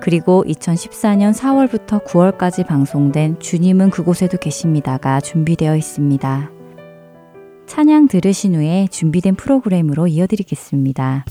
그리고 2014년 4월부터 9월까지 방송된 주님은 그곳에도 계십니다가 준비되어 있습니다. 찬양 들으신 후에 준비된 프로그램으로 이어드리겠습니다.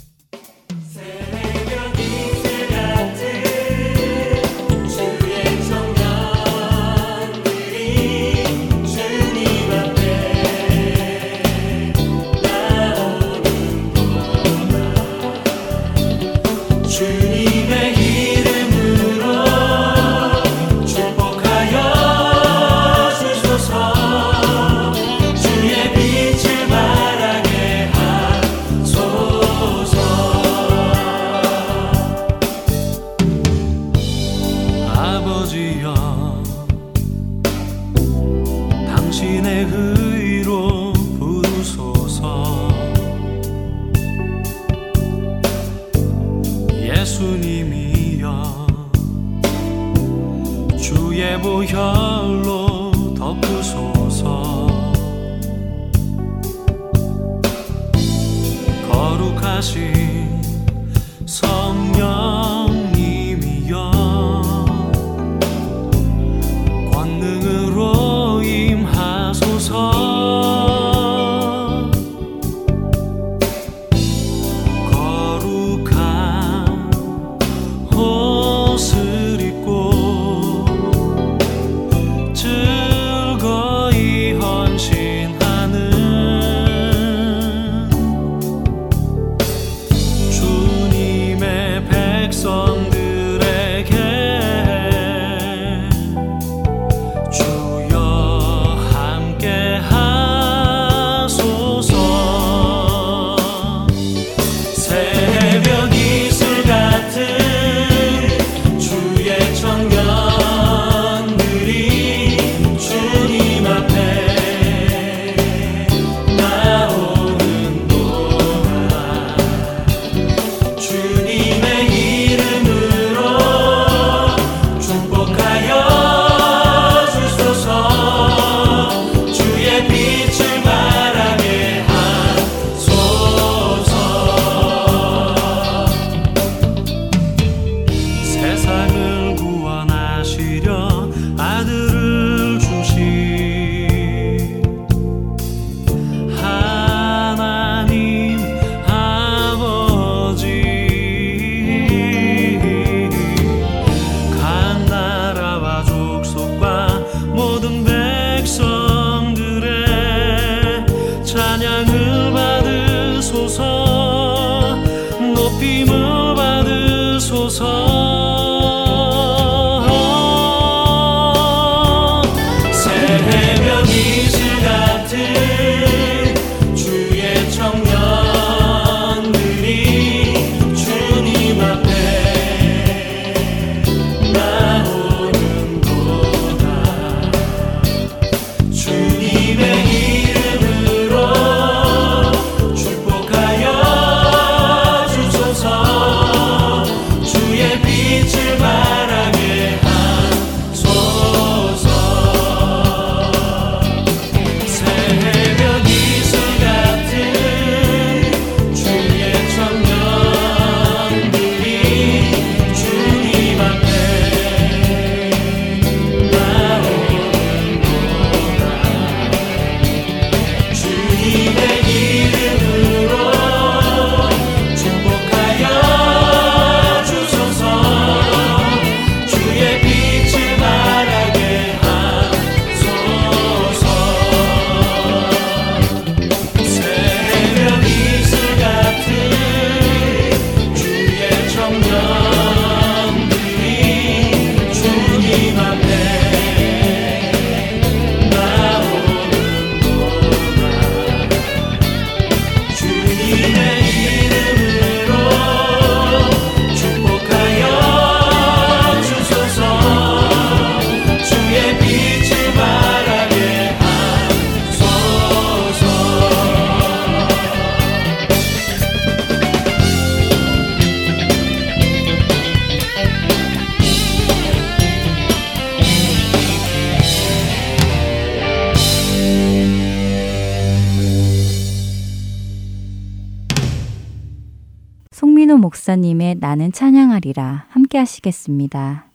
찬양하리라 함께 하시겠습니다.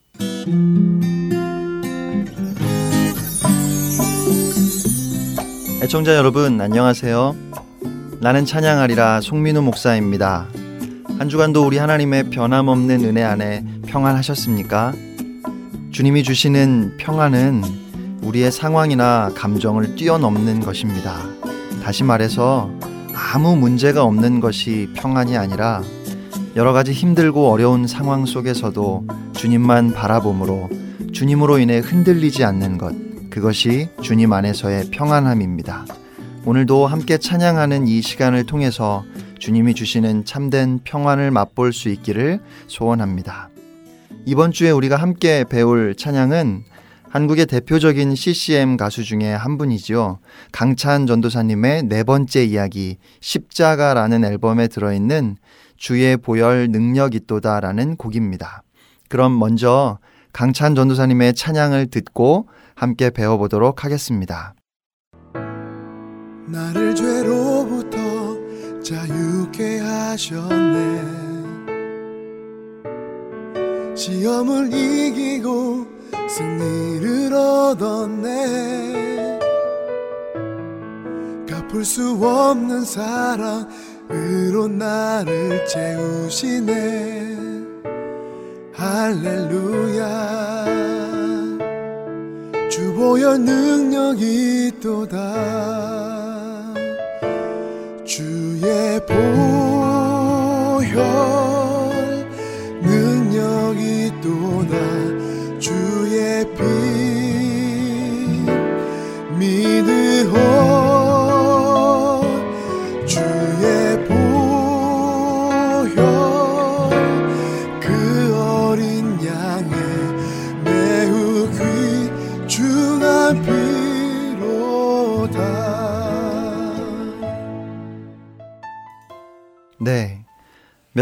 애청자 여러분 안녕하세요. 나는 찬양하리라 송민우 목사입니다. 한 주간도 우리 하나님의 변함없는 은혜 안에 평안하셨습니까? 주님이 주시는 평안은 우리의 상황이나 감정을 뛰어넘는 것입니다. 다시 말해서 아무 문제가 없는 것이 평안이 아니라 여러 가지 힘들고 어려운 상황 속에서도 주님만 바라봄으로 주님으로 인해 흔들리지 않는 것, 그것이 주님 안에서의 평안함입니다. 오늘도 함께 찬양하는 이 시간을 통해서 주님이 주시는 참된 평안을 맛볼 수 있기를 소원합니다. 이번 주에 우리가 함께 배울 찬양은 한국의 대표적인 CCM 가수 중에 한 분이지요. 강찬 전도사님의 네 번째 이야기 십자가라는 앨범에 들어있는 주의 보혈 능력 있도다라는 곡입니다. 그럼 먼저 강찬 전도사님의 찬양을 듣고 함께 배워보도록 하겠습니다. 나를 죄로부터 자유케 하셨네 시험을 이기고 승리를 얻었네 갚을 수 없는 사랑 으로 나를 채우시네. 할렐루야. 주보여 능력이 있도다. 주의 보혈 주의 피 믿으오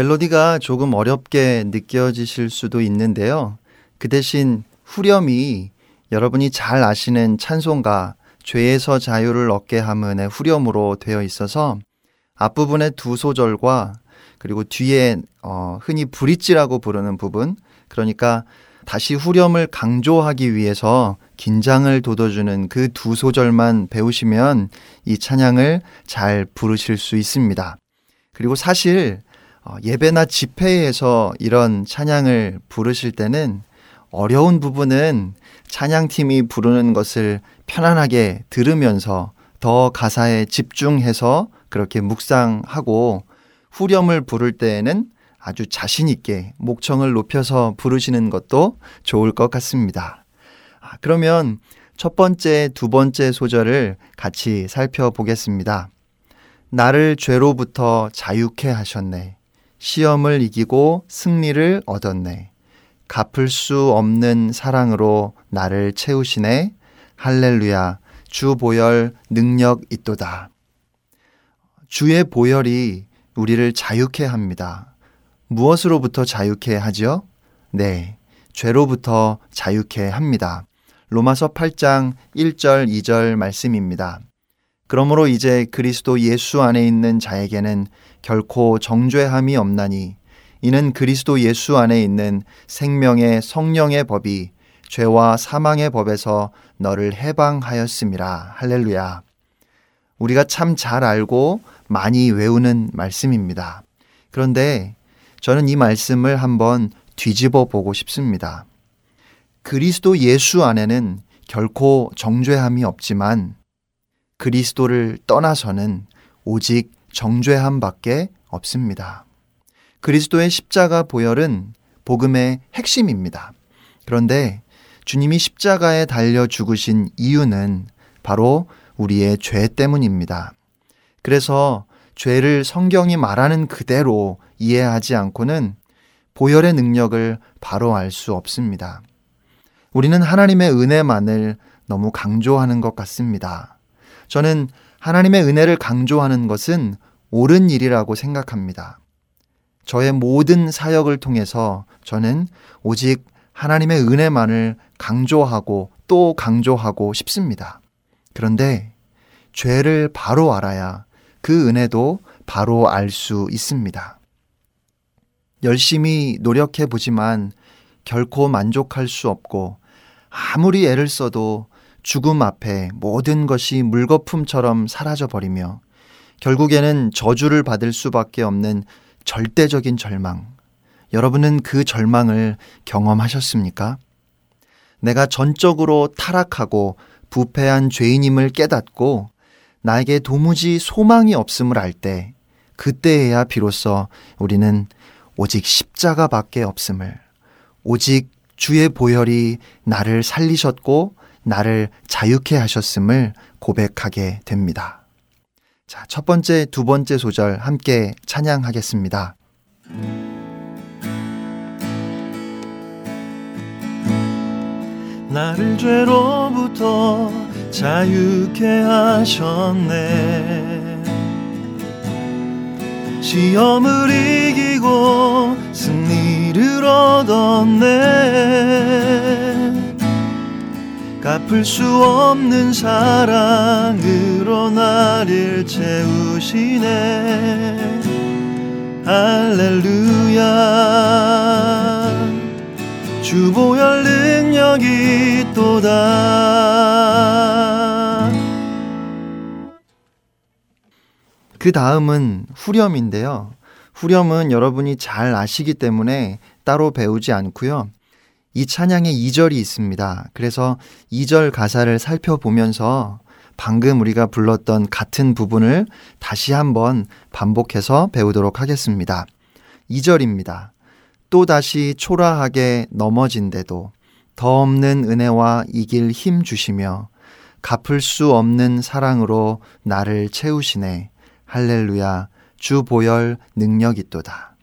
멜로디가 조금 어렵게 느껴지실 수도 있는데요. 그 대신 후렴이 여러분이 잘 아시는 찬송가 죄에서 자유를 얻게 함은의 후렴으로 되어 있어서 앞부분의 두 소절과 그리고 뒤에 어, 흔히 브릿지라고 부르는 부분 그러니까 다시 후렴을 강조하기 위해서 긴장을 돋워주는 그 두 소절만 배우시면 이 찬양을 잘 부르실 수 있습니다. 그리고 사실 어, 예배나 집회에서 이런 찬양을 부르실 때는 어려운 부분은 찬양팀이 부르는 것을 편안하게 들으면서 더 가사에 집중해서 그렇게 묵상하고 후렴을 부를 때에는 아주 자신있게 목청을 높여서 부르시는 것도 좋을 것 같습니다. 아, 그러면 첫 번째, 두 번째 소절을 같이 살펴보겠습니다. 나를 죄로부터 자유케 하셨네. 시험을 이기고 승리를 얻었네. 갚을 수 없는 사랑으로 나를 채우시네. 할렐루야. 주 보혈 능력 있도다. 주의 보혈이 우리를 자유케 합니다. 무엇으로부터 자유케 하지요? 네. 죄로부터 자유케 합니다. 로마서 8장 1절 2절 말씀입니다. 그러므로 이제 그리스도 예수 안에 있는 자에게는 결코 정죄함이 없나니 이는 그리스도 예수 안에 있는 생명의 성령의 법이 죄와 사망의 법에서 너를 해방하였음이라. 할렐루야. 우리가 참 잘 알고 많이 외우는 말씀입니다. 그런데 저는 이 말씀을 한번 뒤집어 보고 싶습니다. 그리스도 예수 안에는 결코 정죄함이 없지만 그리스도를 떠나서는 오직 정죄함밖에 없습니다. 그리스도의 십자가 보혈은 복음의 핵심입니다. 그런데 주님이 십자가에 달려 죽으신 이유는 바로 우리의 죄 때문입니다. 그래서 죄를 성경이 말하는 그대로 이해하지 않고는 보혈의 능력을 바로 알 수 없습니다. 우리는 하나님의 은혜만을 너무 강조하는 것 같습니다. 저는 하나님의 은혜를 강조하는 것은 옳은 일이라고 생각합니다. 저의 모든 사역을 통해서 저는 오직 하나님의 은혜만을 강조하고 또 강조하고 싶습니다. 그런데 죄를 바로 알아야 그 은혜도 바로 알 수 있습니다. 열심히 노력해 보지만 결코 만족할 수 없고 아무리 애를 써도 죽음 앞에 모든 것이 물거품처럼 사라져 버리며 결국에는 저주를 받을 수밖에 없는 절대적인 절망. 여러분은 그 절망을 경험하셨습니까? 내가 전적으로 타락하고 부패한 죄인임을 깨닫고 나에게 도무지 소망이 없음을 알 때, 그때에야 비로소 우리는 오직 십자가밖에 없음을, 오직 주의 보혈이 나를 살리셨고 나를 자유케 하셨음을 고백하게 됩니다. 자, 첫 번째, 두 번째 소절 함께 찬양하겠습니다. 나를 죄로부터 자유케 하셨네 시험을 이기고 승리를 얻었네 갚을 수 없는 사랑으로 나를 채우시네 할렐루야 주보혈 능력이 또다. 그 다음은 후렴인데요. 후렴은 여러분이 잘 아시기 때문에 따로 배우지 않고요. 이 찬양에 2절이 있습니다. 그래서 2절 가사를 살펴보면서 방금 우리가 불렀던 같은 부분을 다시 한번 반복해서 배우도록 하겠습니다. 2절입니다. 또다시 초라하게 넘어진데도 더 없는 은혜와 이길 힘 주시며 갚을 수 없는 사랑으로 나를 채우시네. 할렐루야. 주 보혈 능력 있도다.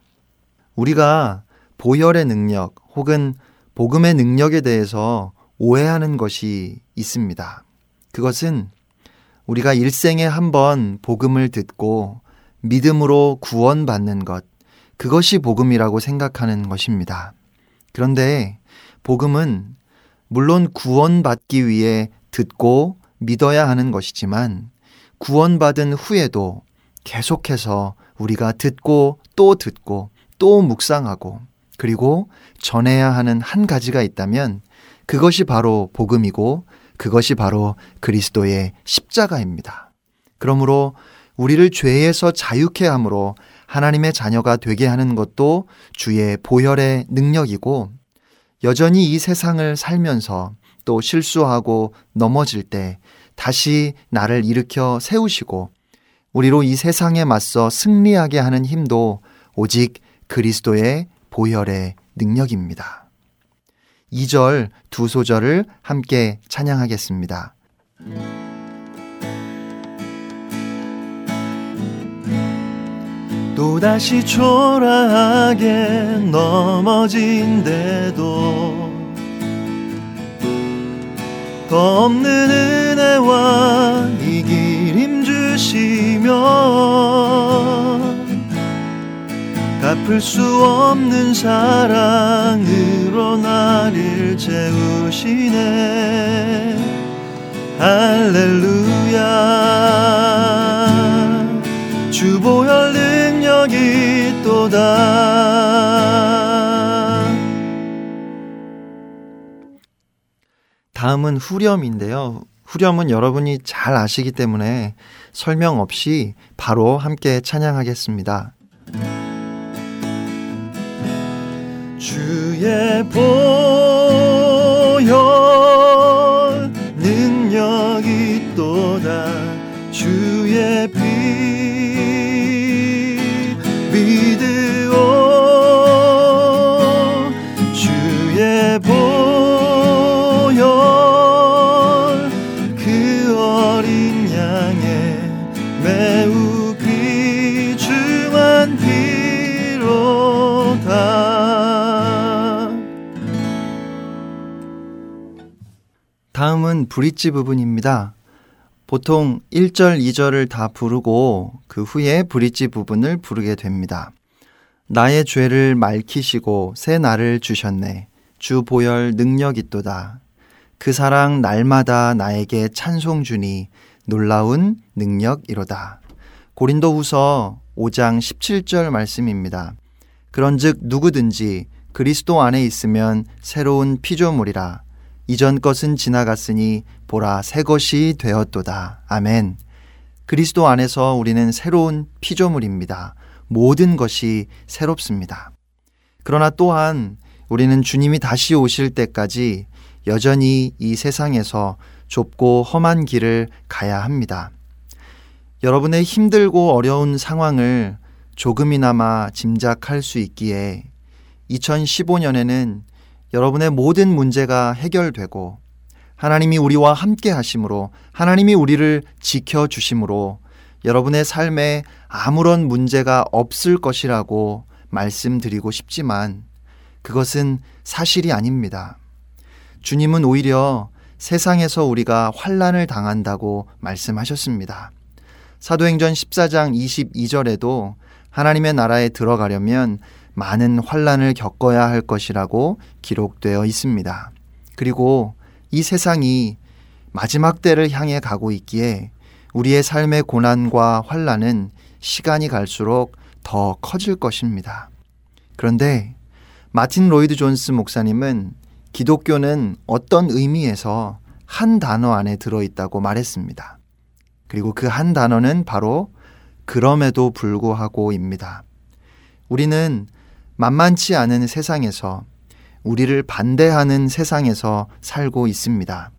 우리가 보혈의 능력 혹은 복음의 능력에 대해서 오해하는 것이 있습니다. 그것은 우리가 일생에 한 번 복음을 듣고 믿음으로 구원받는 것, 그것이 복음이라고 생각하는 것입니다. 그런데 복음은 물론 구원받기 위해 듣고 믿어야 하는 것이지만 구원받은 후에도 계속해서 우리가 듣고 또 듣고 또 묵상하고 그리고 전해야 하는 한 가지가 있다면 그것이 바로 복음이고 그것이 바로 그리스도의 십자가입니다. 그러므로 우리를 죄에서 자유케 함으로 하나님의 자녀가 되게 하는 것도 주의 보혈의 능력이고 여전히 이 세상을 살면서 또 실수하고 넘어질 때 다시 나를 일으켜 세우시고 우리로 이 세상에 맞서 승리하게 하는 힘도 오직 그리스도의 보혈의 능력입니다. 2절 두 소절을 함께 찬양하겠습니다. 또다시 초라하게 넘어진데도 더 없는 은혜와 이길 힘 주시며 갚을 수 없는 사랑으로 나를 채우시네 할렐루야 주보혈 능력이 또다. 다음은 후렴인데요. 후렴은 여러분이 잘 아시기 때문에 설명 없이 바로 함께 찬양하겠습니다. 주의 보혈 능력이 또다. 주의 피 브릿지 부분입니다. 보통 1절, 2절을 다 부르고 그 후에 브릿지 부분을 부르게 됩니다. 나의 죄를 맑히시고 새 날을 주셨네. 주 보혈 능력 있도다. 그 사랑 날마다 나에게 찬송 주니 놀라운 능력 이로다. 고린도 후서 5장 17절 말씀입니다. 그런즉 누구든지 그리스도 안에 있으면 새로운 피조물이라 이전 것은 지나갔으니 보라 새 것이 되었도다. 아멘. 그리스도 안에서 우리는 새로운 피조물입니다. 모든 것이 새롭습니다. 그러나 또한 우리는 주님이 다시 오실 때까지 여전히 이 세상에서 좁고 험한 길을 가야 합니다. 여러분의 힘들고 어려운 상황을 조금이나마 짐작할 수 있기에 2015년에는 여러분의 모든 문제가 해결되고 하나님이 우리와 함께 하심으로 하나님이 우리를 지켜 주심으로 여러분의 삶에 아무런 문제가 없을 것이라고 말씀드리고 싶지만 그것은 사실이 아닙니다. 주님은 오히려 세상에서 우리가 환란을 당한다고 말씀하셨습니다. 사도행전 14장 22절에도 하나님의 나라에 들어가려면 많은 환란을 겪어야 할 것이라고 기록되어 있습니다. 그리고 이 세상이 마지막 때를 향해 가고 있기에 우리의 삶의 고난과 환란은 시간이 갈수록 더 커질 것입니다. 그런데 마틴 로이드 존스 목사님은 기독교는 어떤 의미에서 한 단어 안에 들어있다고 말했습니다. 그리고 그 한 단어는 바로 그럼에도 불구하고입니다. 우리는 만만치 않은 세상에서 우리를 반대하는 세상에서 살고 있습니다.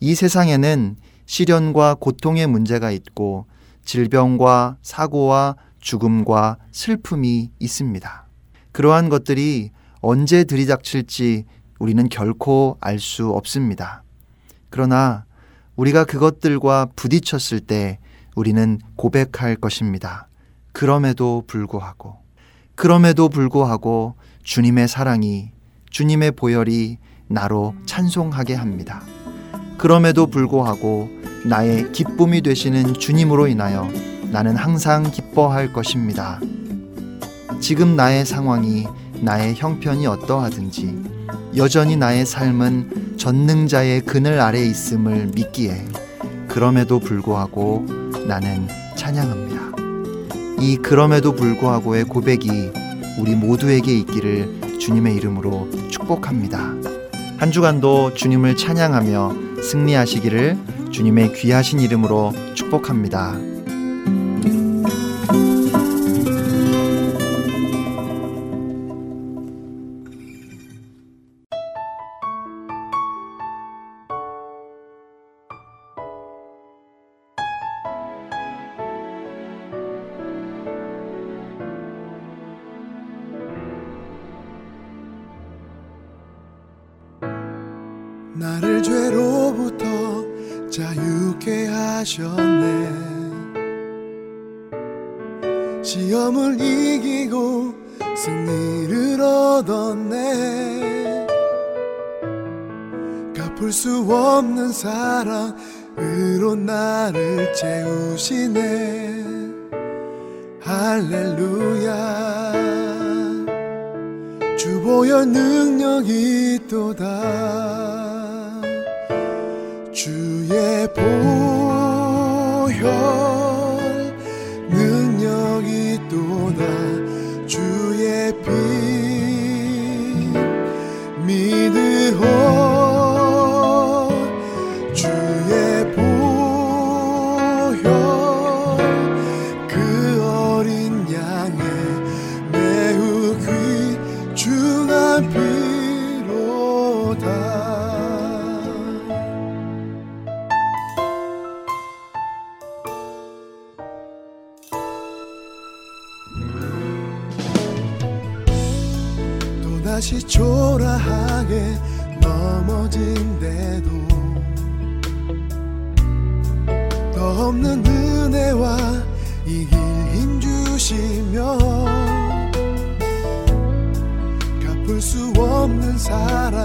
이 세상에는 시련과 고통의 문제가 있고 질병과 사고와 죽음과 슬픔이 있습니다. 그러한 것들이 언제 들이닥칠지 우리는 결코 알 수 없습니다. 그러나 우리가 그것들과 부딪혔을 때 우리는 고백할 것입니다. 그럼에도 불구하고, 그럼에도 불구하고 주님의 사랑이, 주님의 보혈이 나로 찬송하게 합니다. 그럼에도 불구하고 나의 기쁨이 되시는 주님으로 인하여 나는 항상 기뻐할 것입니다. 지금 나의 상황이 나의 형편이 어떠하든지 여전히 나의 삶은 전능자의 그늘 아래 있음을 믿기에 그럼에도 불구하고 나는 찬양합니다. 이 그럼에도 불구하고의 고백이 우리 모두에게 있기를 주님의 이름으로 축복합니다. 한 주간도 주님을 찬양하며 승리하시기를 주님의 귀하신 이름으로 축복합니다. 나를 죄로부터 자유케 하셨네. 시험을 이기고 승리를 얻었네. 갚을 수 없는 사랑으로 나를 채우시네. 할렐루야. 주보혈 능력이 또다 보혈 능력이 또다 주의 피. 믿으오 넘어진대도 더 없는 은혜와 이길 힘 주시며 갚을 수 없는 사랑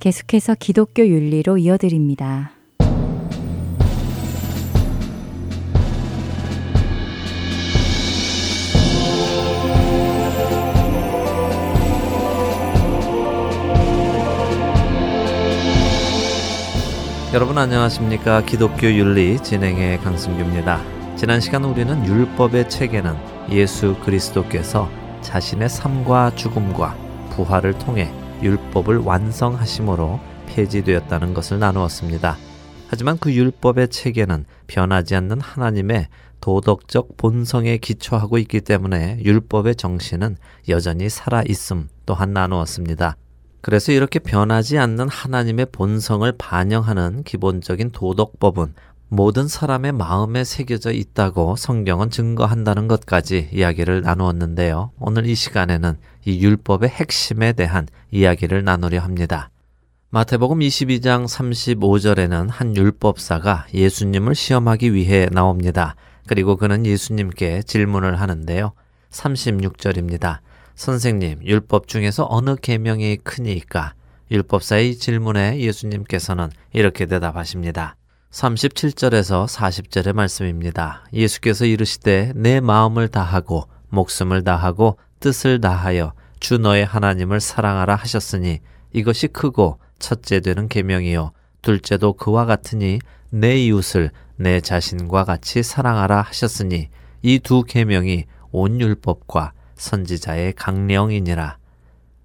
계속해서 기독교 윤리로 이어드립니다. 여러분 안녕하십니까? 기독교 윤리 진행의 강승규입니다. 지난 시간 우리는 율법의 체계는 예수 그리스도께서 자신의 삶과 죽음과 부활을 통해 율법을 완성하심으로 폐지되었다는 것을 나누었습니다. 하지만 그 율법의 체계는 변하지 않는 하나님의 도덕적 본성에 기초하고 있기 때문에 율법의 정신은 여전히 살아 있음 또한 나누었습니다. 그래서 이렇게 변하지 않는 하나님의 본성을 반영하는 기본적인 도덕법은 모든 사람의 마음에 새겨져 있다고 성경은 증거한다는 것까지 이야기를 나누었는데요. 오늘 이 시간에는 이 율법의 핵심에 대한 이야기를 나누려 합니다. 마태복음 22장 35절에는 한 율법사가 예수님을 시험하기 위해 나옵니다. 그리고 그는 예수님께 질문을 하는데요. 36절입니다. 선생님, 율법 중에서 어느 계명이 크니까? 율법사의 질문에 예수님께서는 이렇게 대답하십니다. 37절에서 40절의 말씀입니다. 예수께서 이르시되 내 마음을 다하고 목숨을 다하고 뜻을 다하여 주 너의 하나님을 사랑하라 하셨으니 이것이 크고 첫째 되는 계명이요 둘째도 그와 같으니 내 이웃을 내 자신과 같이 사랑하라 하셨으니 이 두 계명이 온 율법과 선지자의 강령이니라.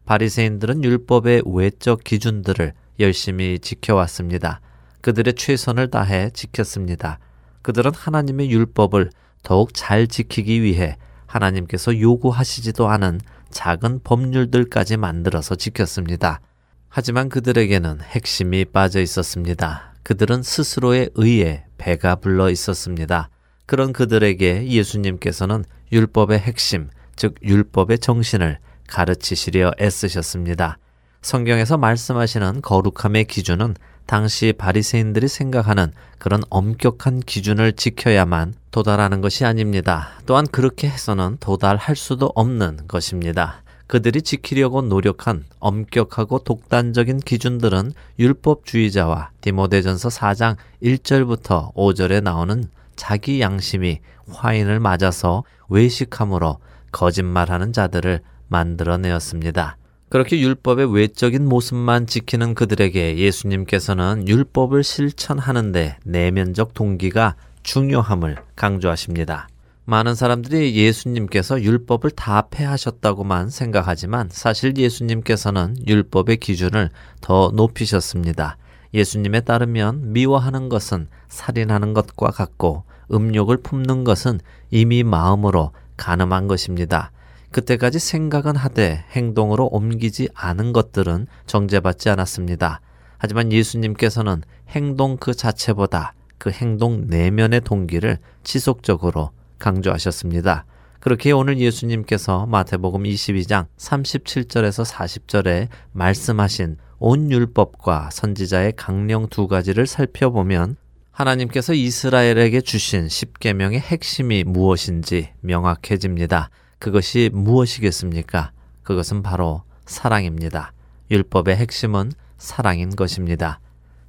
바리새인들은 율법의 외적 기준들을 열심히 지켜왔습니다. 그들의 최선을 다해 지켰습니다. 그들은 하나님의 율법을 더욱 잘 지키기 위해 하나님께서 요구하시지도 않은 작은 법률들까지 만들어서 지켰습니다. 하지만 그들에게는 핵심이 빠져 있었습니다. 그들은 스스로의 의에 배가 불러 있었습니다. 그런 그들에게 예수님께서는 율법의 핵심, 즉 율법의 정신을 가르치시려 애쓰셨습니다. 성경에서 말씀하시는 거룩함의 기준은 당시 바리새인들이 생각하는 그런 엄격한 기준을 지켜야만 도달하는 것이 아닙니다. 또한 그렇게 해서는 도달할 수도 없는 것입니다. 그들이 지키려고 노력한 엄격하고 독단적인 기준들은 율법주의자와 디모데전서 4장 1절부터 5절에 나오는 자기 양심이 화인을 맞아서 외식함으로 거짓말하는 자들을 만들어내었습니다. 그렇게 율법의 외적인 모습만 지키는 그들에게 예수님께서는 율법을 실천하는데 내면적 동기가 중요함을 강조하십니다. 많은 사람들이 예수님께서 율법을 다 폐하셨다고만 생각하지만 사실 예수님께서는 율법의 기준을 더 높이셨습니다. 예수님에 따르면 미워하는 것은 살인하는 것과 같고 음욕을 품는 것은 이미 마음으로 가늠한 것입니다. 그때까지 생각은 하되 행동으로 옮기지 않은 것들은 정죄받지 않았습니다. 하지만 예수님께서는 행동 그 자체보다 그 행동 내면의 동기를 지속적으로 강조하셨습니다. 그렇게 오늘 예수님께서 마태복음 22장 37절에서 40절에 말씀하신 온 율법과 선지자의 강령 두 가지를 살펴보면 하나님께서 이스라엘에게 주신 십계명의 핵심이 무엇인지 명확해집니다. 그것이 무엇이겠습니까? 그것은 바로 사랑입니다. 율법의 핵심은 사랑인 것입니다.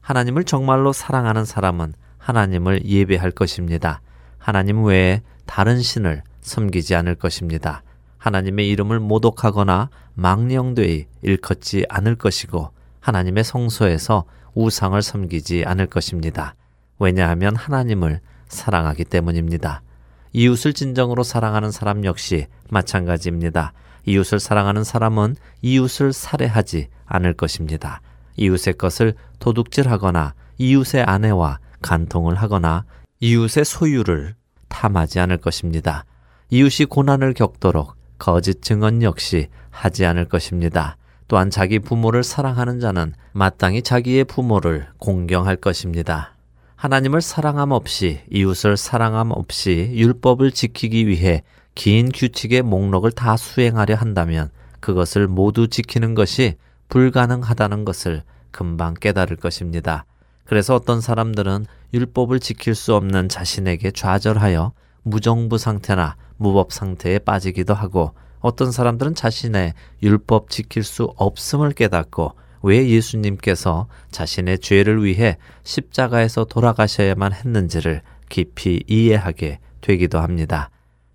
하나님을 정말로 사랑하는 사람은 하나님을 예배할 것입니다. 하나님 외에 다른 신을 섬기지 않을 것입니다. 하나님의 이름을 모독하거나 망령되이 일컫지 않을 것이고 하나님의 성소에서 우상을 섬기지 않을 것입니다. 왜냐하면 하나님을 사랑하기 때문입니다. 이웃을 진정으로 사랑하는 사람 역시 마찬가지입니다. 이웃을 사랑하는 사람은 이웃을 살해하지 않을 것입니다. 이웃의 것을 도둑질하거나 이웃의 아내와 간통을 하거나 이웃의 소유를 탐하지 않을 것입니다. 이웃이 고난을 겪도록 거짓 증언 역시 하지 않을 것입니다. 또한 자기 부모를 사랑하는 자는 마땅히 자기의 부모를 공경할 것입니다. 하나님을 사랑함 없이 이웃을 사랑함 없이 율법을 지키기 위해 긴 규칙의 목록을 다 수행하려 한다면 그것을 모두 지키는 것이 불가능하다는 것을 금방 깨달을 것입니다. 그래서 어떤 사람들은 율법을 지킬 수 없는 자신에게 좌절하여 무정부 상태나 무법 상태에 빠지기도 하고 어떤 사람들은 자신의 율법 지킬 수 없음을 깨닫고 왜 예수님께서 자신의 죄를 위해 십자가에서 돌아가셔야만 했는지를 깊이 이해하게 되기도 합니다.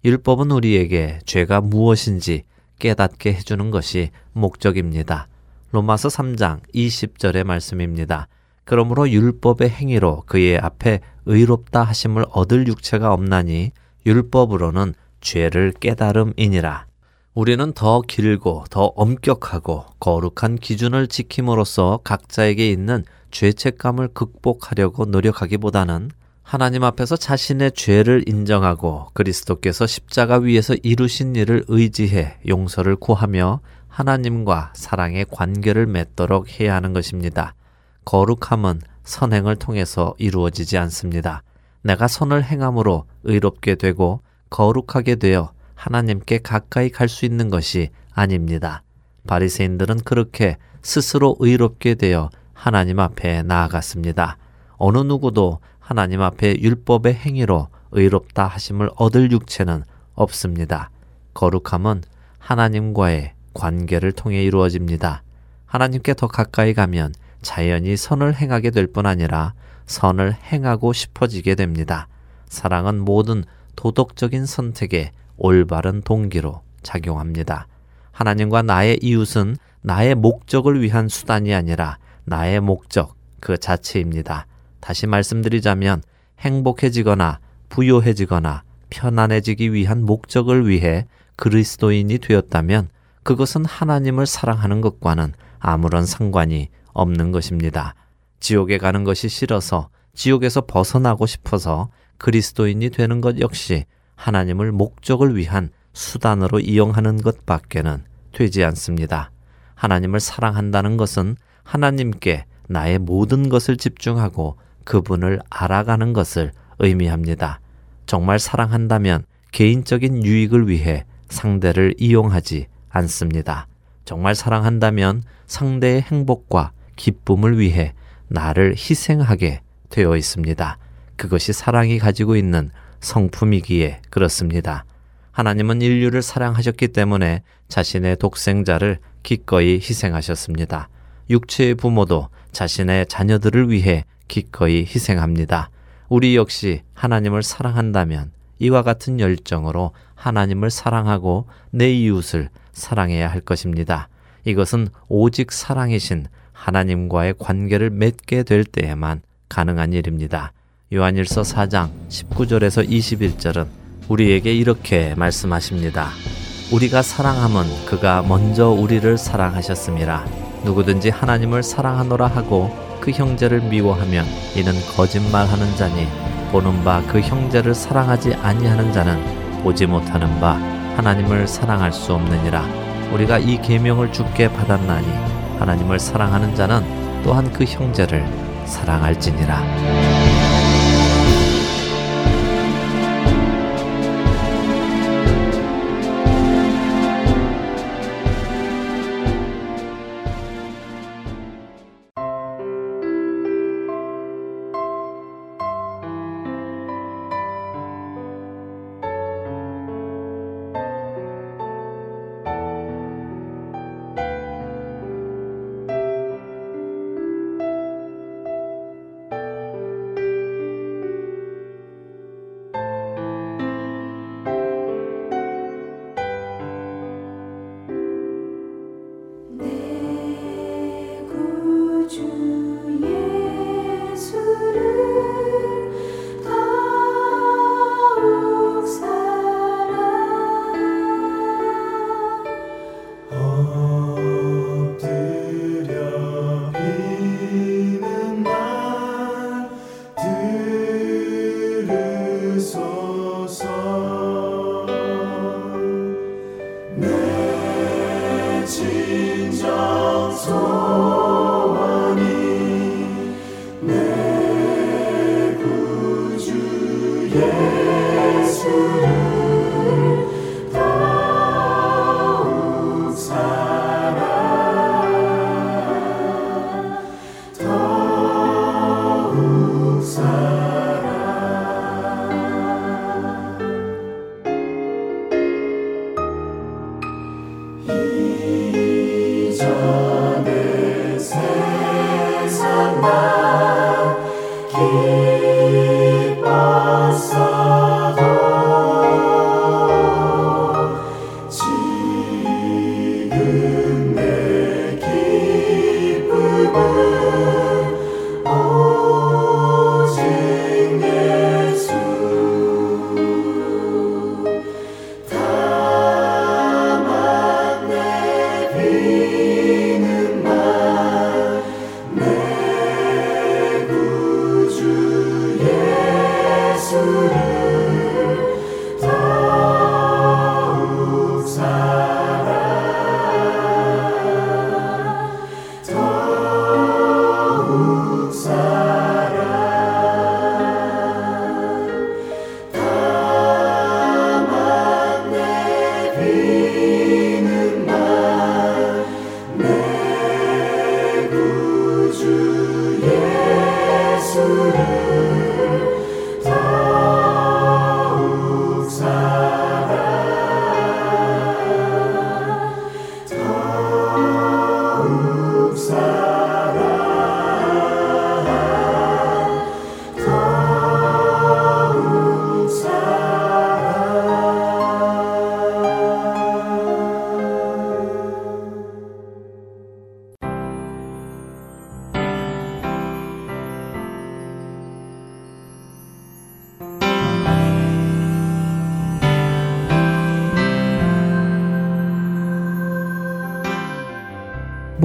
율법은 우리에게 죄가 무엇인지 깨닫게 해주는 것이 목적입니다. 로마서 3장 20절의 말씀입니다. 그러므로 율법의 행위로 그의 앞에 의롭다 하심을 얻을 육체가 없나니 율법으로는 죄를 깨달음이니라. 우리는 더 길고 더 엄격하고 거룩한 기준을 지킴으로써 각자에게 있는 죄책감을 극복하려고 노력하기보다는 하나님 앞에서 자신의 죄를 인정하고 그리스도께서 십자가 위에서 이루신 일을 의지해 용서를 구하며 하나님과 사랑의 관계를 맺도록 해야 하는 것입니다. 거룩함은 선행을 통해서 이루어지지 않습니다. 내가 선을 행함으로 의롭게 되고 거룩하게 되어 하나님께 가까이 갈 수 있는 것이 아닙니다. 바리새인들은 그렇게 스스로 의롭게 되어 하나님 앞에 나아갔습니다. 어느 누구도 하나님 앞에 율법의 행위로 의롭다 하심을 얻을 육체는 없습니다. 거룩함은 하나님과의 관계를 통해 이루어집니다. 하나님께 더 가까이 가면 자연히 선을 행하게 될 뿐 아니라 선을 행하고 싶어지게 됩니다. 사랑은 모든 도덕적인 선택에 올바른 동기로 작용합니다. 하나님과 나의 이웃은 나의 목적을 위한 수단이 아니라 나의 목적 그 자체입니다. 다시 말씀드리자면 행복해지거나 부요해지거나 편안해지기 위한 목적을 위해 그리스도인이 되었다면 그것은 하나님을 사랑하는 것과는 아무런 상관이 없는 것입니다. 지옥에 가는 것이 싫어서 지옥에서 벗어나고 싶어서 그리스도인이 되는 것 역시 하나님을 목적을 위한 수단으로 이용하는 것 밖에는 되지 않습니다. 하나님을 사랑한다는 것은 하나님께 나의 모든 것을 집중하고 그분을 알아가는 것을 의미합니다. 정말 사랑한다면 개인적인 유익을 위해 상대를 이용하지 않습니다. 정말 사랑한다면 상대의 행복과 기쁨을 위해 나를 희생하게 되어 있습니다. 그것이 사랑이 가지고 있는 성품이기에 그렇습니다. 하나님은 인류를 사랑하셨기 때문에 자신의 독생자를 기꺼이 희생하셨습니다. 육체의 부모도 자신의 자녀들을 위해 기꺼이 희생합니다. 우리 역시 하나님을 사랑한다면 이와 같은 열정으로 하나님을 사랑하고 내 이웃을 사랑해야 할 것입니다. 이것은 오직 사랑이신 하나님과의 관계를 맺게 될 때에만 가능한 일입니다. 요한일서 4장 19절에서 21절은 우리에게 이렇게 말씀하십니다. 우리가 사랑함은 그가 먼저 우리를 사랑하셨습니다. 누구든지 하나님을 사랑하노라 하고 그 형제를 미워하면 이는 거짓말하는 자니 보는 바 그 형제를 사랑하지 아니하는 자는 보지 못하는 바 하나님을 사랑할 수 없느니라. 우리가 이 계명을 주께 받았나니 하나님을 사랑하는 자는 또한 그 형제를 사랑할지니라.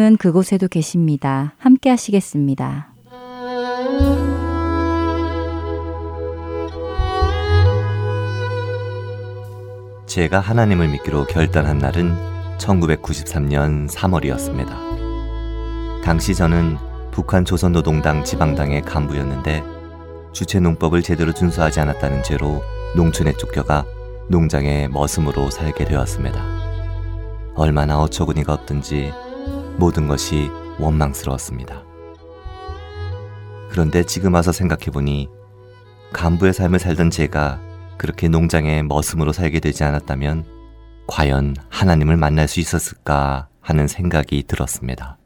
주님은 그곳에도 계십니다. 함께 하시겠습니다. 제가 하나님을 믿기로 결단한 날은 1993년 3월이었습니다. 당시 저는 북한 조선노동당 지방당의 간부였는데 주체농법을 제대로 준수하지 않았다는 죄로 농촌에 쫓겨가 농장에 머슴으로 살게 되었습니다. 얼마나 어처구니가 없든지 모든 것이 원망스러웠습니다. 그런데 지금 와서 생각해보니 간부의 삶을 살던 제가 그렇게 농장에 머슴으로 살게 되지 않았다면 과연 하나님을 만날 수 있었을까 하는 생각이 들었습니다.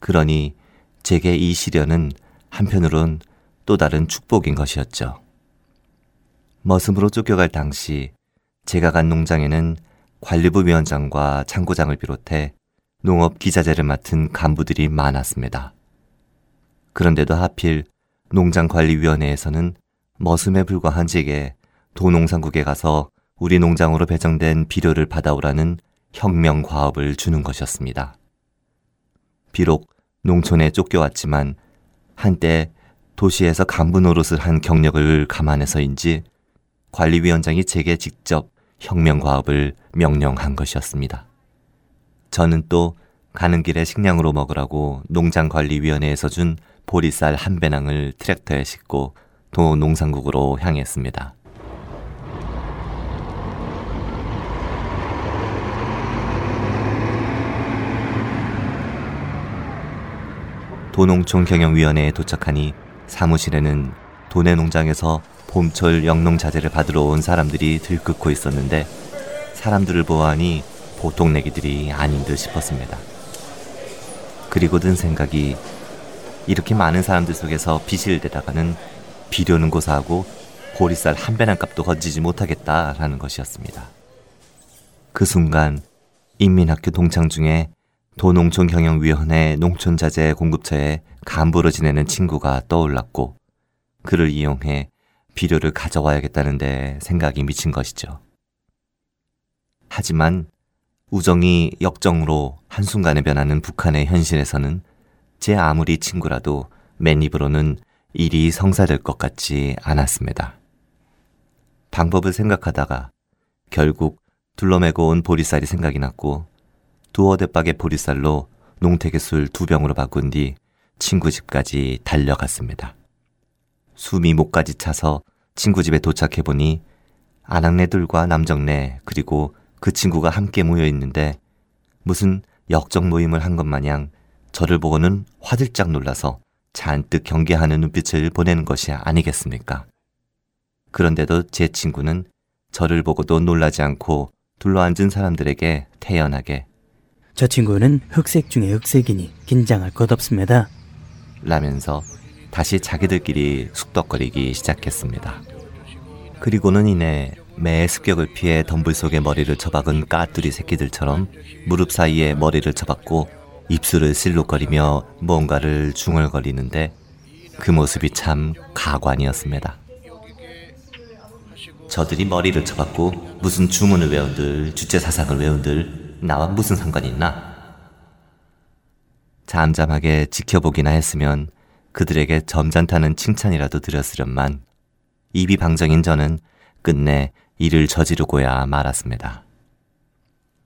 그러니 제게 이 시련은 한편으론 또 다른 축복인 것이었죠. 머슴으로 쫓겨갈 당시 제가 간 농장에는 관리부 위원장과 창고장을 비롯해 농업 기자재를 맡은 간부들이 많았습니다. 그런데도 하필 농장관리위원회에서는 머슴에 불과한 제게 도농상국에 가서 우리 농장으로 배정된 비료를 받아오라는 혁명 과업을 주는 것이었습니다. 비록 농촌에 쫓겨왔지만 한때 도시에서 간부 노릇을 한 경력을 감안해서인지 관리위원장이 제게 직접 혁명 과업을 명령한 것이었습니다. 저는 또 가는 길에 식량으로 먹으라고 농장관리위원회에서 준 보리쌀 한 배낭을 트랙터에 싣고 도 농산국으로 향했습니다. 도농촌 경영위원회에 도착하니 사무실에는 도내 농장에서 봄철 영농 자재를 받으러 온 사람들이 들끓고 있었는데 사람들을 보아하니 보통 내기들이 아닌 듯 싶었습니다. 그리고 든 생각이 이렇게 많은 사람들 속에서 비실대다가는 비료는 고사하고 보리쌀 한 배낭 값도 건지지 못하겠다라는 것이었습니다. 그 순간 인민학교 동창 중에 도농촌경영위원회 농촌자재 공급처에 간부로 지내는 친구가 떠올랐고 그를 이용해 비료를 가져와야겠다는데 생각이 미친 것이죠. 하지만 우정이 역정으로 한순간에 변하는 북한의 현실에서는 제 아무리 친구라도 맨 입으로는 일이 성사될 것 같지 않았습니다. 방법을 생각하다가 결국 둘러매고 온 보리쌀이 생각이 났고 두어 대박의 보리쌀로 농태계 술두 병으로 바꾼 뒤 친구 집까지 달려갔습니다. 숨이 목까지 차서 친구 집에 도착해 보니 아낙네들과 남정네 그리고 그 친구가 함께 모여 있는데 무슨 역적 모임을 한 것 마냥 저를 보고는 화들짝 놀라서 잔뜩 경계하는 눈빛을 보내는 것이 아니겠습니까? 그런데도 제 친구는 저를 보고도 놀라지 않고 둘러앉은 사람들에게 태연하게 저 친구는 흑색 중에 흑색이니 긴장할 것 없습니다. 라면서 다시 자기들끼리 숙덕거리기 시작했습니다. 그리고는 이내 매의 습격을 피해 덤불 속에 머리를 처박은 까뚜리 새끼들처럼 무릎 사이에 머리를 처박고 입술을 실룩거리며 뭔가를 중얼거리는데 그 모습이 참 가관이었습니다. 저들이 머리를 쳐박고 무슨 주문을 외운들 주제 사상을 외운들 나와 무슨 상관이 있나? 잠잠하게 지켜보기나 했으면 그들에게 점잖다는 칭찬이라도 드렸으련만 입이 방정인 저는 끝내 일을 저지르고야 말았습니다.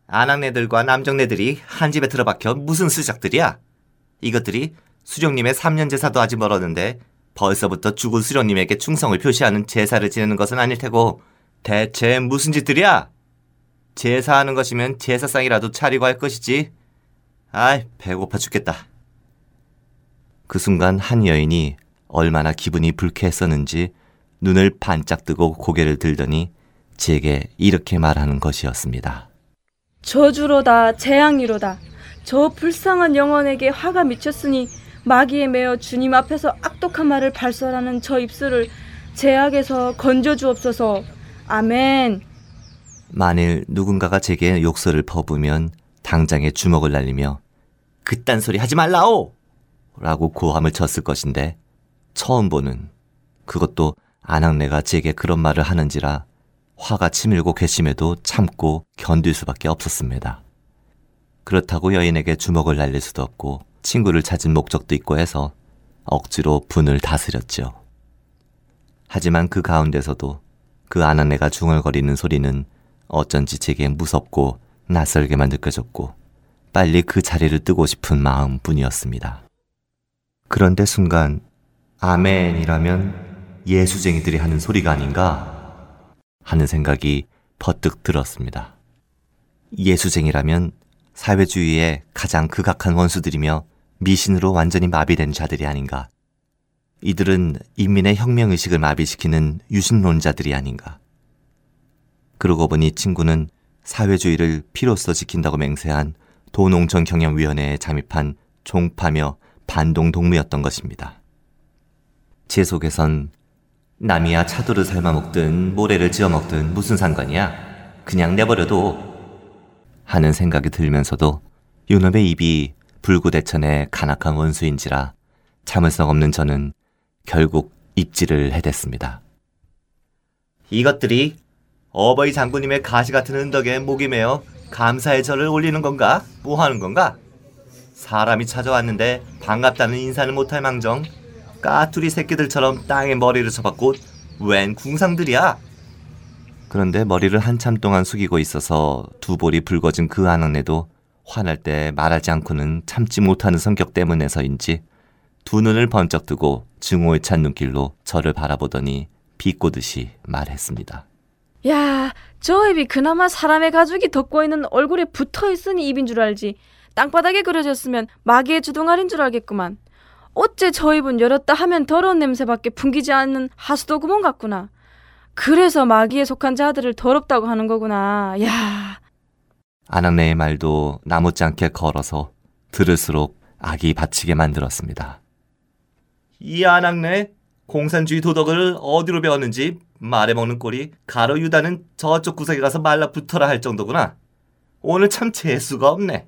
아낙네들과 남정네들이 한 집에 들어박혀 무슨 수작들이야? 이것들이 수령님의 3년 제사도 아직 멀었는데 벌써부터 죽은 수령님에게 충성을 표시하는 제사를 지내는 것은 아닐 테고 대체 무슨 짓들이야? 제사하는 것이면 제사상이라도 차리고 할 것이지. 아이, 배고파 죽겠다. 그 순간 한 여인이 얼마나 기분이 불쾌했었는지 눈을 반짝 뜨고 고개를 들더니 제게 이렇게 말하는 것이었습니다. 저주로다 재앙이로다 저 불쌍한 영혼에게 화가 미쳤으니 마귀에 매어 주님 앞에서 악독한 말을 발설하는 저 입술을 제약에서 건져 주옵소서 아멘 만일 누군가가 제게 욕설을 퍼부으면 당장에 주먹을 날리며 그딴 소리 하지 말라오! 라고 고함을 쳤을 것인데 처음 보는 그것도 아낙네가 제게 그런 말을 하는지라 화가 치밀고 괘씸해도 참고 견딜 수밖에 없었습니다. 그렇다고 여인에게 주먹을 날릴 수도 없고 친구를 찾은 목적도 있고 해서 억지로 분을 다스렸죠. 하지만 그 가운데서도 그 아낙네가 중얼거리는 소리는 어쩐지 제게 무섭고 낯설게만 느껴졌고 빨리 그 자리를 뜨고 싶은 마음 뿐이었습니다. 그런데 순간 아멘이라면 예수쟁이들이 하는 소리가 아닌가 하는 생각이 퍼뜩 들었습니다. 예수쟁이라면 사회주의의 가장 극악한 원수들이며 미신으로 완전히 마비된 자들이 아닌가. 이들은 인민의 혁명의식을 마비시키는 유신론자들이 아닌가. 그러고 보니 친구는 사회주의를 피로써 지킨다고 맹세한 도농촌 경영위원회에 잠입한 종파며 반동 동무였던 것입니다. 제 속에선 남이야 차도를 삶아 먹든 모래를 지어 먹든 무슨 상관이야. 그냥 내버려도 하는 생각이 들면서도 요놈의 입이 불구대천의 간악한 원수인지라 참을성 없는 저는 결국 입질을 해댔습니다. 이것들이 어버이 장군님의 가시 같은 은덕에 목이 메어 감사의 절을 올리는 건가? 뭐 하는 건가? 사람이 찾아왔는데 반갑다는 인사는 못할 망정 까투리 새끼들처럼 땅에 머리를 쳐박고 웬 궁상들이야? 그런데 머리를 한참 동안 숙이고 있어서 두 볼이 붉어진 그 아낙네도 화날 때 말하지 않고는 참지 못하는 성격 때문에서인지 두 눈을 번쩍 뜨고 증오에 찬 눈길로 저를 바라보더니 비꼬듯이 말했습니다. 야, 저 입이 그나마 사람의 가죽이 덮고 있는 얼굴에 붙어 있으니 입인 줄 알지. 땅바닥에 그려졌으면 마귀의 주둥아리인 줄 알겠구만. 어째 저 입은 열었다 하면 더러운 냄새밖에 풍기지 않는 하수도 구멍 같구나. 그래서 마귀에 속한 자들을 더럽다고 하는 거구나. 야. 아낙네의 말도 나무지 않게 걸어서 들을수록 악이 받치게 만들었습니다. 이 아낙네 공산주의 도덕을 어디로 배웠는지 말해먹는 꼴이 가로 유다는 저쪽 구석에 가서 말라붙어라 할 정도구나. 오늘 참 재수가 없네.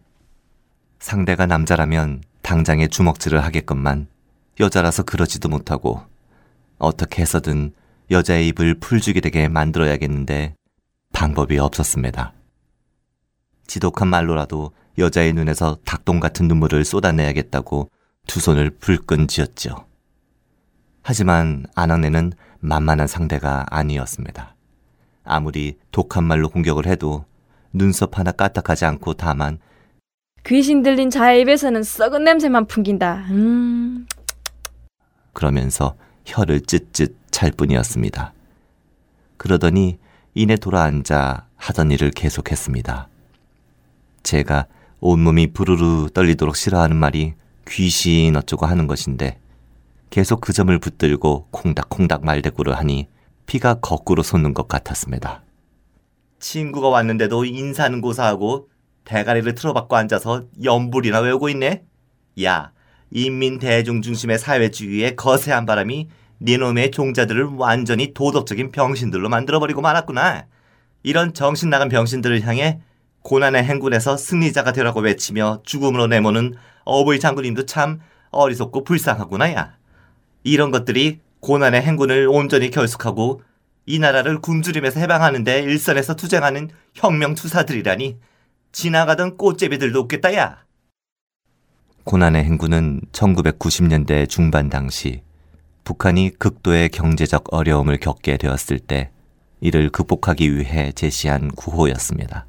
상대가 남자라면 당장에 주먹질을 하겠건만 여자라서 그러지도 못하고 어떻게 해서든 여자의 입을 풀죽이 되게 만들어야겠는데 방법이 없었습니다. 지독한 말로라도 여자의 눈에서 닭똥 같은 눈물을 쏟아내야겠다고 두 손을 불끈 쥐었죠. 하지만 아낙네는 만만한 상대가 아니었습니다. 아무리 독한 말로 공격을 해도 눈썹 하나 까딱하지 않고 다만 귀신 들린 자의 입에서는 썩은 냄새만 풍긴다. 음. 그러면서 혀를 찢찢 찰 뿐이었습니다. 그러더니 이내 돌아앉아 하던 일을 계속했습니다. 제가 온몸이 부르르 떨리도록 싫어하는 말이 귀신 어쩌고 하는 것인데 계속 그 점을 붙들고 콩닥콩닥 말대꾸를 하니 피가 거꾸로 솟는 것 같았습니다. 친구가 왔는데도 인사는 고사하고 대가리를 틀어박고 앉아서 연불이나 외우고 있네? 야, 인민 대중 중심의 사회주의에 거세한 바람이 니놈의 종자들을 완전히 도덕적인 병신들로 만들어버리고 말았구나. 이런 정신 나간 병신들을 향해 고난의 행군에서 승리자가 되라고 외치며 죽음으로 내모는 어버이 장군님도 참 어리석고 불쌍하구나, 야. 이런 것들이 고난의 행군을 온전히 결속하고 이 나라를 굶주림에서 해방하는데 일선에서 투쟁하는 혁명 투사들이라니 지나가던 꽃제비들도 없겠다, 야. 고난의 행군은 1990년대 중반 당시 북한이 극도의 경제적 어려움을 겪게 되었을 때 이를 극복하기 위해 제시한 구호였습니다.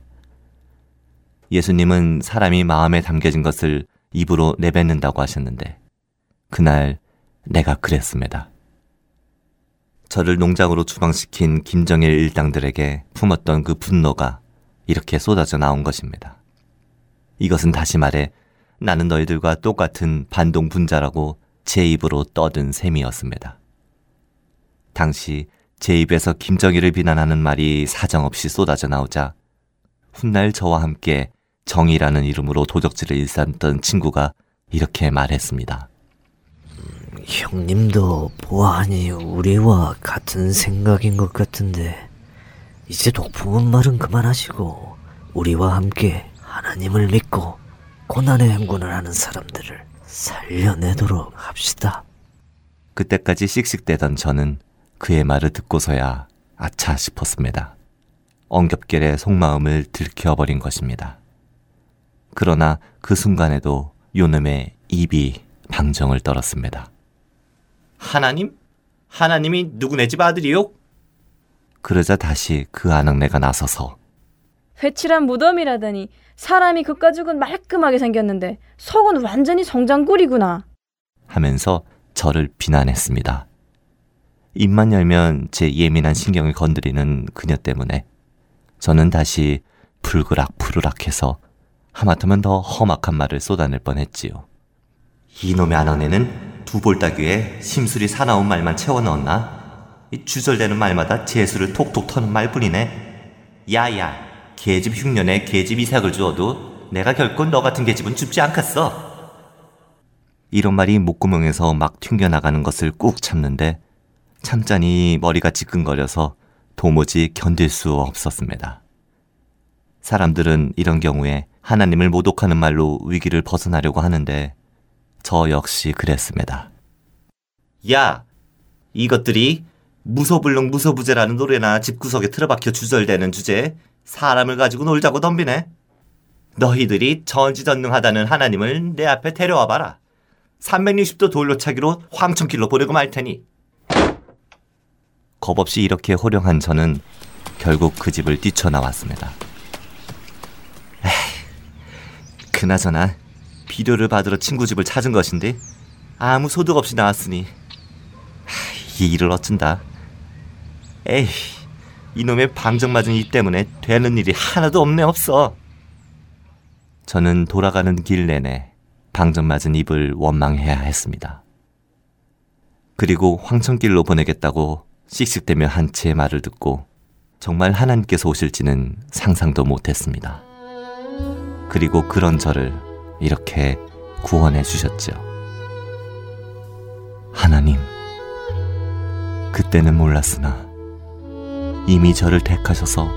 예수님은 사람이 마음에 담겨진 것을 입으로 내뱉는다고 하셨는데 그날 내가 그랬습니다. 저를 농장으로 추방시킨 김정일 일당들에게 품었던 그 분노가 이렇게 쏟아져 나온 것입니다. 이것은 다시 말해 나는 너희들과 똑같은 반동 분자라고 제 입으로 떠든 셈이었습니다. 당시 제 입에서 김정일을 비난하는 말이 사정없이 쏟아져 나오자 훗날 저와 함께 정이라는 이름으로 도적질을 일삼던 친구가 이렇게 말했습니다. 형님도 보아하니 우리와 같은 생각인 것 같은데 이제 독품은 말은 그만하시고 우리와 함께 하나님을 믿고 고난의 행군을 하는 사람들을 살려내도록 합시다. 그때까지 씩씩대던 저는 그의 말을 듣고서야 아차 싶었습니다. 엉겹결에 속마음을 들켜버린 것입니다. 그러나 그 순간에도 요놈의 입이 방정을 떨었습니다. 하나님? 하나님이 누구네 집 아들이요? 그러자 다시 그 아낙네가 나서서 회칠한 무덤이라더니 사람이 그 가죽은 말끔하게 생겼는데 속은 완전히 성장꿀이구나. 하면서 저를 비난했습니다. 입만 열면 제 예민한 신경을 건드리는 그녀 때문에 저는 다시 불그락 푸르락해서 하마터면 더 험악한 말을 쏟아낼 뻔했지요. 이놈의 아낙네는 두 볼따귀에 심술이 사나운 말만 채워 넣었나? 이 주절되는 말마다 재수를 톡톡 터는 말뿐이네. 야야, 계집 흉년에 계집 이삭을 주어도 내가 결코 너 같은 계집은 줍지 않겠어. 이런 말이 목구멍에서 막 튕겨나가는 것을 꾹 참는데 참자니 머리가 지끈거려서 도무지 견딜 수 없었습니다. 사람들은 이런 경우에 하나님을 모독하는 말로 위기를 벗어나려고 하는데 저 역시 그랬습니다. 야! 이것들이 무소불능 무소부재라는 노래나 집구석에 틀어박혀 주절되는 주제에 사람을 가지고 놀자고 덤비네. 너희들이 전지전능하다는 하나님을 내 앞에 데려와 봐라. 360도 돌려차기로 황천길로 보내고 말 테니. 겁없이 이렇게 호령한 저는 결국 그 집을 뛰쳐나왔습니다. 에이, 그나저나 비료를 받으러 친구 집을 찾은 것인데 아무 소득 없이 나왔으니 하, 이 일을 어쩐다. 에이, 이놈의 방정 맞은 입 때문에 되는 일이 하나도 없네 없어. 저는 돌아가는 길 내내 방정 맞은 입을 원망해야 했습니다. 그리고 황천길로 보내겠다고 씩씩대며 한 채의 말을 듣고 정말 하나님께서 오실지는 상상도 못했습니다. 그리고 그런 저를 이렇게 구원해 주셨죠. 하나님, 그때는 몰랐으나 이미 저를 택하셔서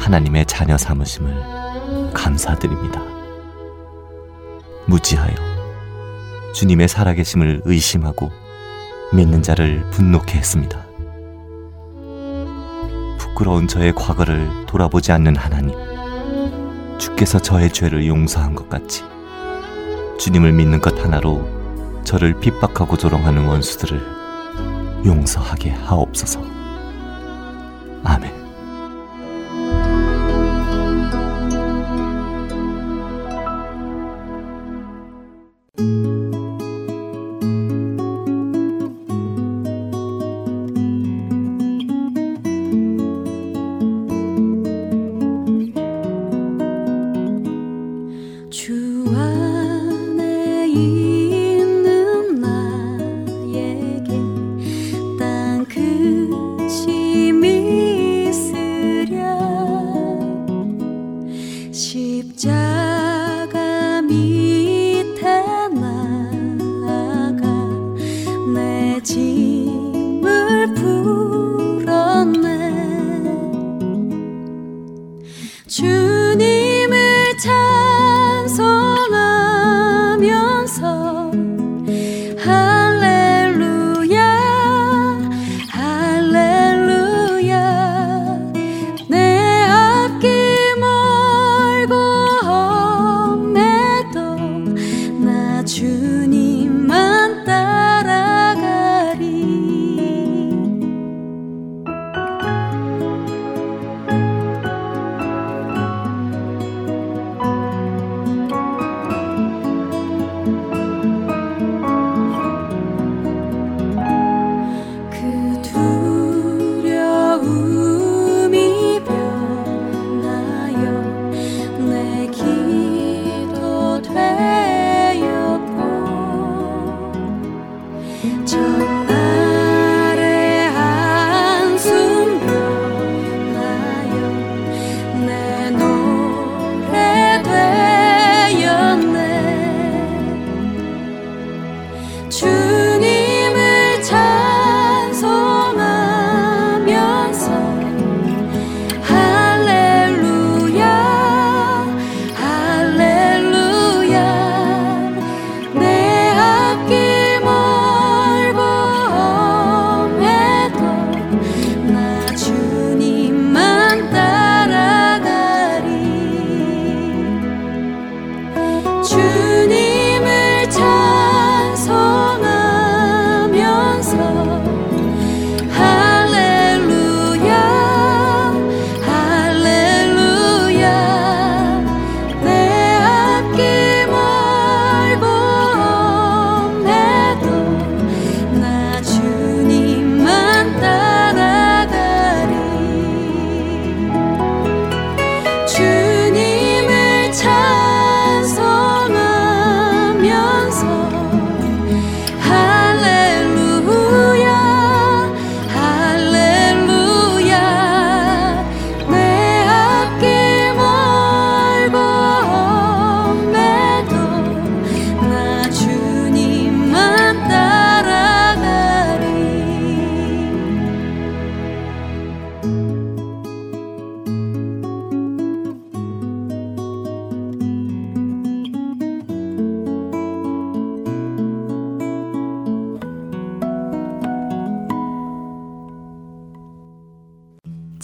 하나님의 자녀 삼으심을 감사드립니다. 무지하여 주님의 살아계심을 의심하고 믿는 자를 분노케 했습니다. 부끄러운 저의 과거를 돌아보지 않는 하나님, 주께서 저의 죄를 용서한 것 같이 주님을 믿는 것 하나로 저를 핍박하고 조롱하는 원수들을 용서하게 하옵소서. 아멘.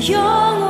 有